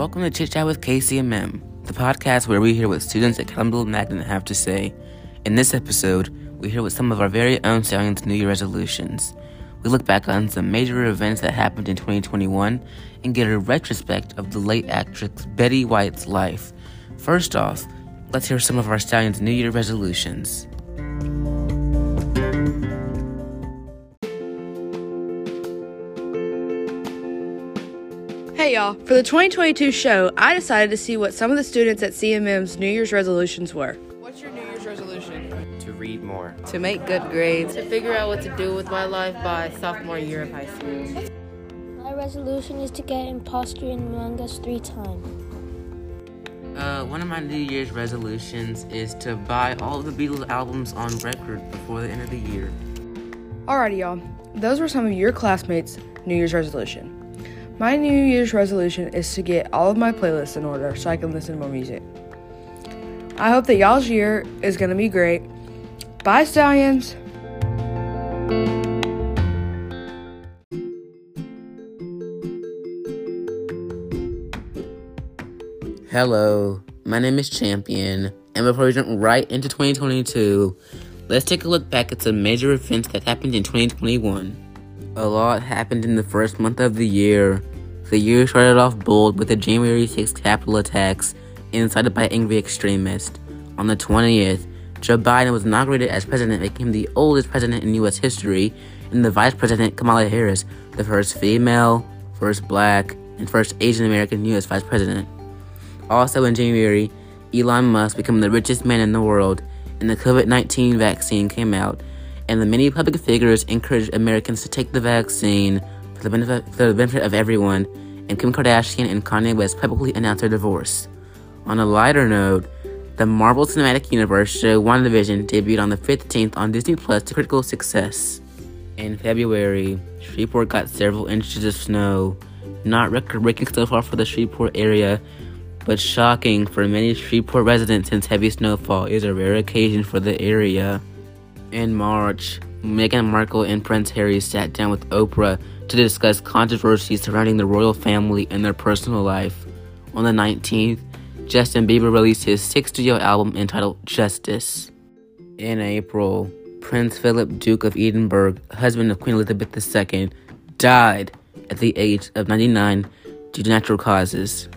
Welcome to Chit Chat with KCMM, the podcast where we hear what students at Columbia Magnet have to say. In this episode, we hear what some of our very own Stallions New Year resolutions. We look back on some major events that happened in 2021 and get a retrospect of the late actress Betty White's life. First off, let's hear some of our Stallions New Year resolutions. Hey y'all, for the 2022 show, I decided to see what some of the students at CMM's New Year's resolutions were. What's your New Year's resolution? To read more. To make good grades. To figure out what to do with my life by sophomore year of high school. My resolution is to get imposter in Among Us three times. Uh, one of my New Year's resolutions is to buy all of the Beatles albums on record before the end of the year. Alrighty, y'all. Those were some of your classmates' New Year's resolution. My New Year's resolution is to get all of my playlists in order so I can listen to more music. I hope that y'all's year is going to be great. Bye, Stallions! Hello, my name is Champion, and before we jump right into 2022, let's take a look back at some major events that happened in 2021. A lot happened in the first month of the year. The year started off bold with the January 6th Capitol attacks incited by angry extremists. On the 20th, Joe Biden was inaugurated as president, making him the oldest president in U.S. history, and the vice president, Kamala Harris, the first female, first black, and first Asian American U.S. vice president. Also in January, Elon Musk became the richest man in the world, and the COVID 19 vaccine came out, and the many public figures encouraged Americans to take the vaccine for the benefit, for the benefit of everyone, and Kim Kardashian and Kanye West publicly announced their divorce. On a lighter note, the Marvel Cinematic Universe show WandaVision debuted on the 15th on Disney Plus to critical success. In February, Shreveport got several inches of snow, not record breaking so far for the Shreveport area, but shocking for many Shreveport residents since heavy snowfall is a rare occasion for the area. In March, Meghan Markle and Prince Harry sat down with Oprah to discuss controversies surrounding the royal family and their personal life. On the 19th, Justin Bieber released his sixth studio album entitled Justice. In April, Prince Philip, Duke of Edinburgh, husband of Queen Elizabeth II, died at the age of 99 due to natural causes.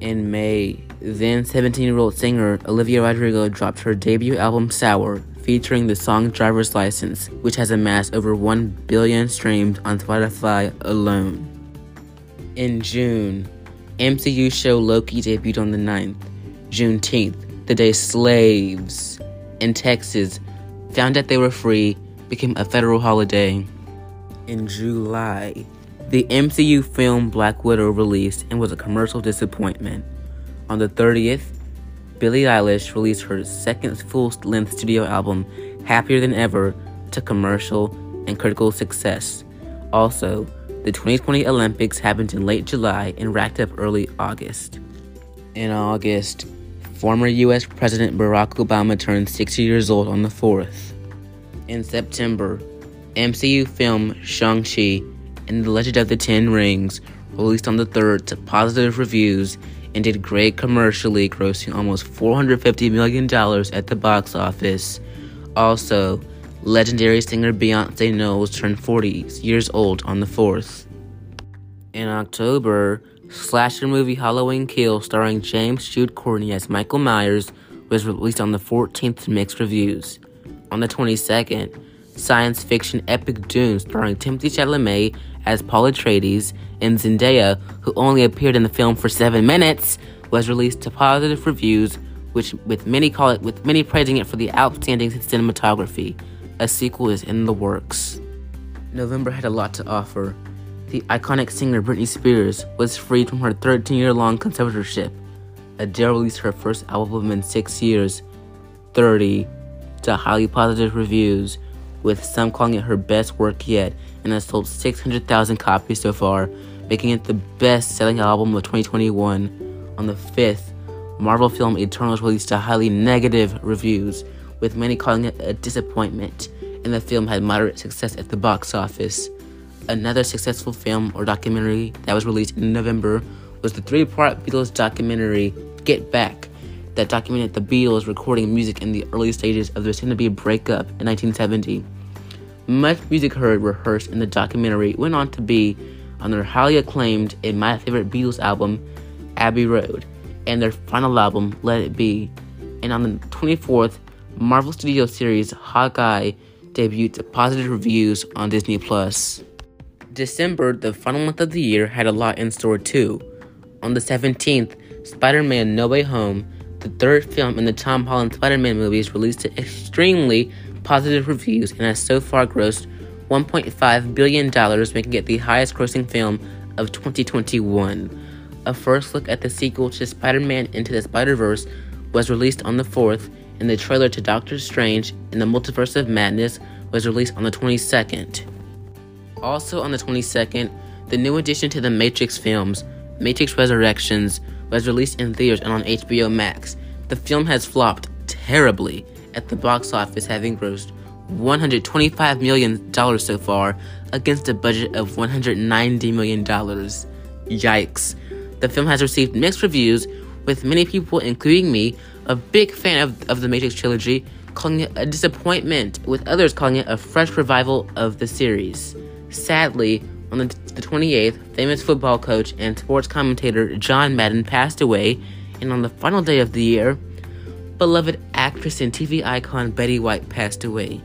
In May, then 17 year old singer Olivia Rodrigo dropped her debut album Sour, featuring the song Driver's License, which has amassed over 1 billion streams on Spotify alone. In June, MCU show Loki debuted on the 9th, Juneteenth, the day slaves in Texas found that they were free, became a federal holiday. In July, the MCU film Black Widow released and was a commercial disappointment. On the 30th, Billie Eilish released her second full length studio album, Happier Than Ever, to commercial and critical success. Also, the 2020 Olympics happened in late July and racked up early August. In August, former US President Barack Obama turned 60 years old on the 4th. In September, MCU film Shang-Chi and The Legend of the Ten Rings released on the 3rd to positive reviews and did great commercially, grossing almost $450 million at the box office. Also, legendary singer Beyonce Knowles turned 40 years old on the 4th. In October, slasher movie Halloween Kill starring James Jude Courtney as Michael Myers was released on the 14th to mixed reviews. On the 22nd, science fiction epic Dune starring Timothée Chalamet as Paul Atreides and Zendaya, who only appeared in the film for seven minutes, was released to positive reviews, which with many call it with many praising it for the outstanding cinematography. A sequel is in the works. November had a lot to offer. The iconic singer Britney Spears was freed from her 13-year-long conservatorship. Adele released her first album in six years, 30, to highly positive reviews, with some calling it her best work yet, and has sold 600,000 copies so far, making it the best selling album of 2021. On the 5th, Marvel film Eternals released to highly negative reviews, with many calling it a disappointment, and the film had moderate success at the box office. Another successful film or documentary that was released in November was the three part Beatles documentary Get Back that documented the Beatles recording music in the early stages of their soon to be breakup in 1970. Much music heard rehearsed in the documentary went on to be on their highly acclaimed and my favorite Beatles album, Abbey Road, and their final album, Let It Be. And on the 24th, Marvel Studios series Hawkeye debuted to positive reviews on Disney Plus. December, the final month of the year, had a lot in store too. On the 17th, Spider Man No Way Home, the third film in the Tom Holland Spider Man movies, released to extremely positive reviews and has so far grossed $1.5 billion, making it the highest grossing film of 2021. A first look at the sequel to Spider Man Into the Spider Verse was released on the 4th, and the trailer to Doctor Strange in the Multiverse of Madness was released on the 22nd. Also on the 22nd, the new addition to the Matrix films, Matrix Resurrections, was released in theaters and on HBO Max. The film has flopped terribly at the box office, having grossed $125 million so far against a budget of $190 million. Yikes. The film has received mixed reviews, with many people, including me, a big fan of, of the Matrix trilogy, calling it a disappointment, with others calling it a fresh revival of the series. Sadly, on the, the 28th, famous football coach and sports commentator John Madden passed away, and on the final day of the year, beloved actress and TV icon Betty White passed away.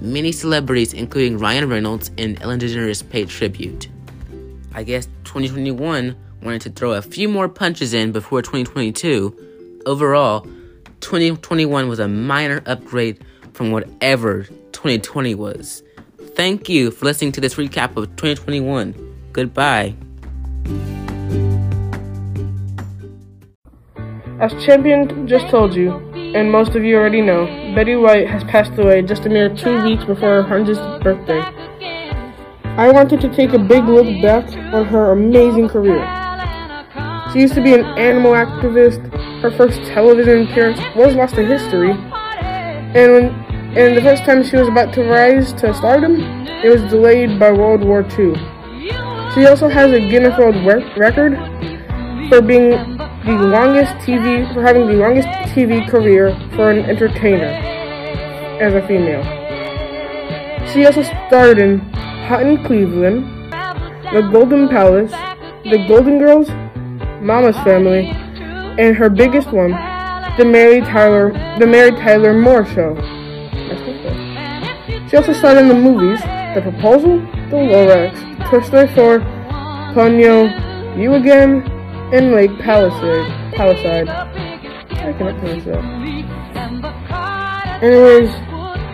Many celebrities, including Ryan Reynolds and Ellen DeGeneres, paid tribute. I guess 2021 wanted to throw a few more punches in before 2022. Overall, 2021 was a minor upgrade from whatever 2020 was. Thank you for listening to this recap of 2021. Goodbye. As Champion just told you, and most of you already know, Betty White has passed away just a mere two weeks before her 100th birthday. I wanted to take a big look back on her amazing career. She used to be an animal activist. Her first television appearance was lost to history. And when and the first time she was about to rise to stardom, it was delayed by World War II. She also has a Guinness World Record for being the longest TV for having the longest TV career for an entertainer as a female. She also starred in Hot in Cleveland, The Golden Palace, The Golden Girls, Mama's Family, and her biggest one, The Mary Tyler The Mary Tyler Moore Show. She also starred in the movies The Proposal, The Lorax, Toy Story 4, Ponyo, You Again, and Lake Palisade. Palisade. I cannot pronounce that. Anyways,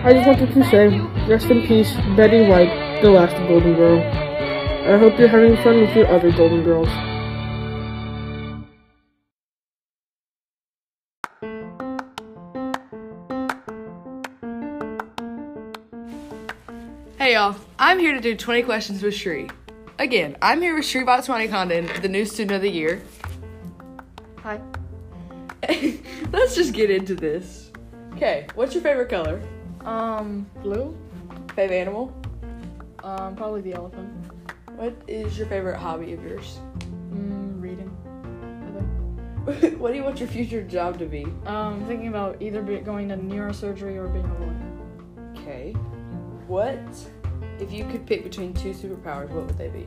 I just wanted to say, rest in peace, Betty White, the last Golden Girl. I hope you're having fun with your other Golden Girls. Hey y'all, I'm here to do 20 questions with Shri. Again, I'm here with Shri Botswani Condon, the new student of the year. Hi. Let's just get into this. Okay, what's your favorite color? Um, blue? Favorite animal? Um, probably the elephant. What is your favorite hobby of yours? Mm, reading. what do you want your future job to be? Um, thinking about either be going to neurosurgery or being a lawyer. Okay. What if you could pick between two superpowers, what would they be?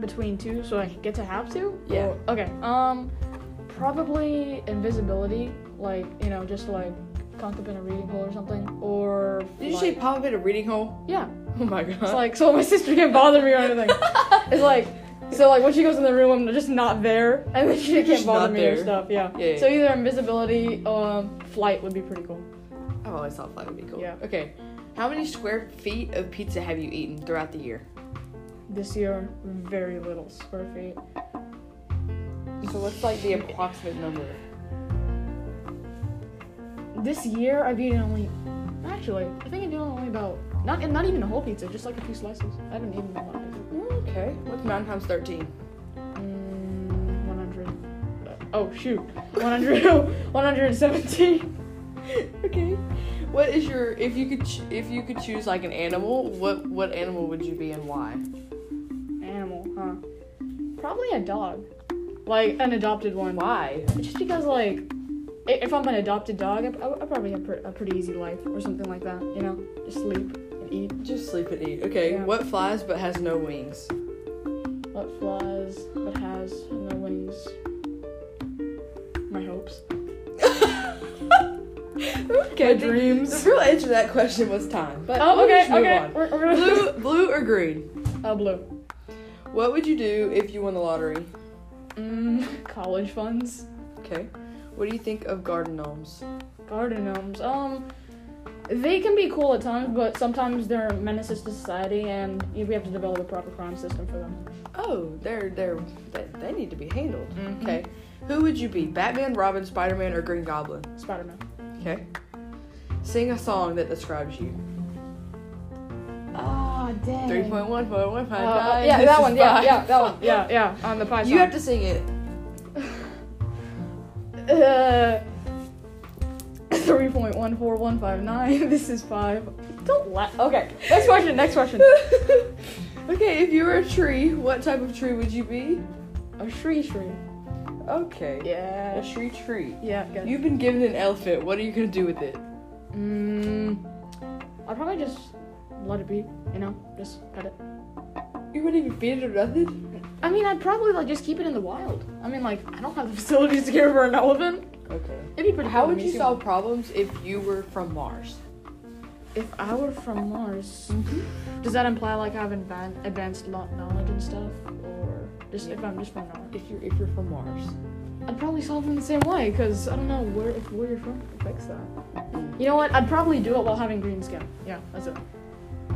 Between two, so I get to have two? Yeah. Or- okay. Um, probably invisibility, like you know, just like conk up in a reading hole or something, or Did you like, say pop up in a reading hole? yeah. Oh my god. It's like so my sister can't bother me or anything. it's like so like when she goes in the room, I'm just not there, and then she can't bother me or stuff. Yeah. Yeah, yeah. So either invisibility, um, flight would be pretty cool. I've always thought flight would be cool. Yeah. Okay. How many square feet of pizza have you eaten throughout the year? This year, very little square feet. So what's like the approximate number? This year, I've eaten only. Actually, I think I've eaten only about not not even a whole pizza, just like a few slices. I haven't eaten a lot of pizza. Okay. What's nine times thirteen? Mm, 100. Oh shoot, 100, 117. Okay. What is your if you could ch- if you could choose like an animal, what what animal would you be and why? Animal, huh? Probably a dog, like an adopted one. Why? Just because, like, if I'm an adopted dog, I, I, I probably have pre- a pretty easy life or something like that. You know, just sleep and eat. Just sleep and eat. Okay, Yeah. what flies but has no wings? What flies but has no wings? My hopes. Okay, My dreams. The real answer to that question was time. But Oh, okay, okay. We're, we're Blue, blue or green? Uh, blue. What would you do if you won the lottery? Mm, college funds. Okay. What do you think of garden gnomes? Garden gnomes. Um, they can be cool at times, but sometimes they're menaces to society, and we have to develop a proper crime system for them. Oh, they're they're they, they need to be handled. Mhm. Okay. Who would you be? Batman, Robin, Spider Man, or Green Goblin? Spider-Man. Okay. Sing a song that describes you. Ah, dang. Three point one four one Uh, five nine. yeah, that one. Yeah, five. yeah, that one. Yeah, yeah. On the pie You have to sing it. Uh, three point one four one five nine. This is five. Don't laugh. Okay. Next question. Next question. okay, if you were a tree, what type of tree would you be? A tree tree. Okay. A Yeah. tree tree. Yeah. Good. You've been given an elephant. What are you gonna do with it? Mm, I'd probably just let it be. You know, just cut it. You wouldn't even feed it or nothing? I mean, I'd probably like just keep it in the wild. I mean, like I don't have the facilities to care for an elephant. Okay. It'd be pretty. How cool would you solve problems if you were from Mars? If I were from Mars, does that imply like I have advan- advanced lo- knowledge and stuff, or just if I'm just from Mars? If you're if you're from Mars. I'd probably solve them the same way, cause I don't know where if where you're from affects that. You know what? I'd probably do it while having green skin. Yeah, that's it.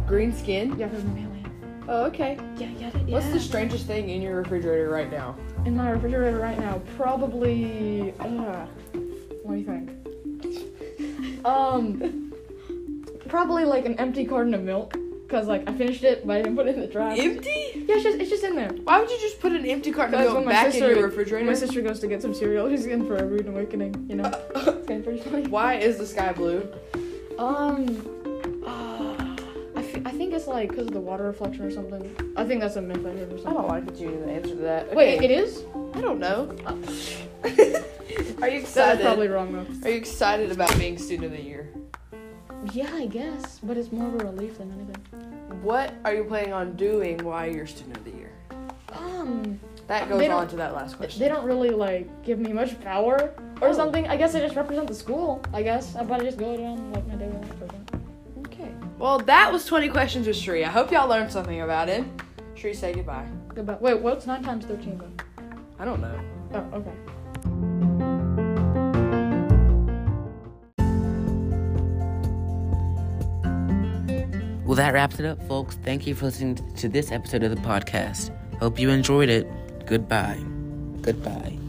Green skin? Yeah, cause I'm alien. Oh, okay. Yeah, yeah, yeah, What's the strangest thing in your refrigerator right now? in my refrigerator right now? Probably. Uh, what do you think? Um, probably like an empty carton of milk, cause like I finished it, but I didn't put it in the trash. Empty? Yeah, it's just it's just in there. Why would you just put an empty carton of milk back sister- in your refrigerator? My sister goes to get some cereal. She's in for a rude awakening. You know, it's kind pretty funny. Why is the sky blue? Um, uh, I, f- I think it's like because of the water reflection or something. I think that's a myth I heard or something. I don't like that you the answer to that. Wait, it is? I don't know. Uh, Are you excited? That's probably wrong though. Are you excited about being student of the year? Yeah, I guess, but it's more of a relief than anything. What are you planning on doing while you're student of the year? Um, That goes on to that last question. they don't really like give me much power or Oh. something. I guess I just represent the school. I guess I probably just go around like my or something. Okay. Well, that was 20 questions with Shri. I hope y'all learned something about it. Shri, say goodbye. Goodbye. Wait, what's nine times thirteen then? I don't know. Oh, okay. Well, that wraps it up, folks. Thank you for listening to this episode of the podcast. Hope you enjoyed it. Goodbye. Goodbye.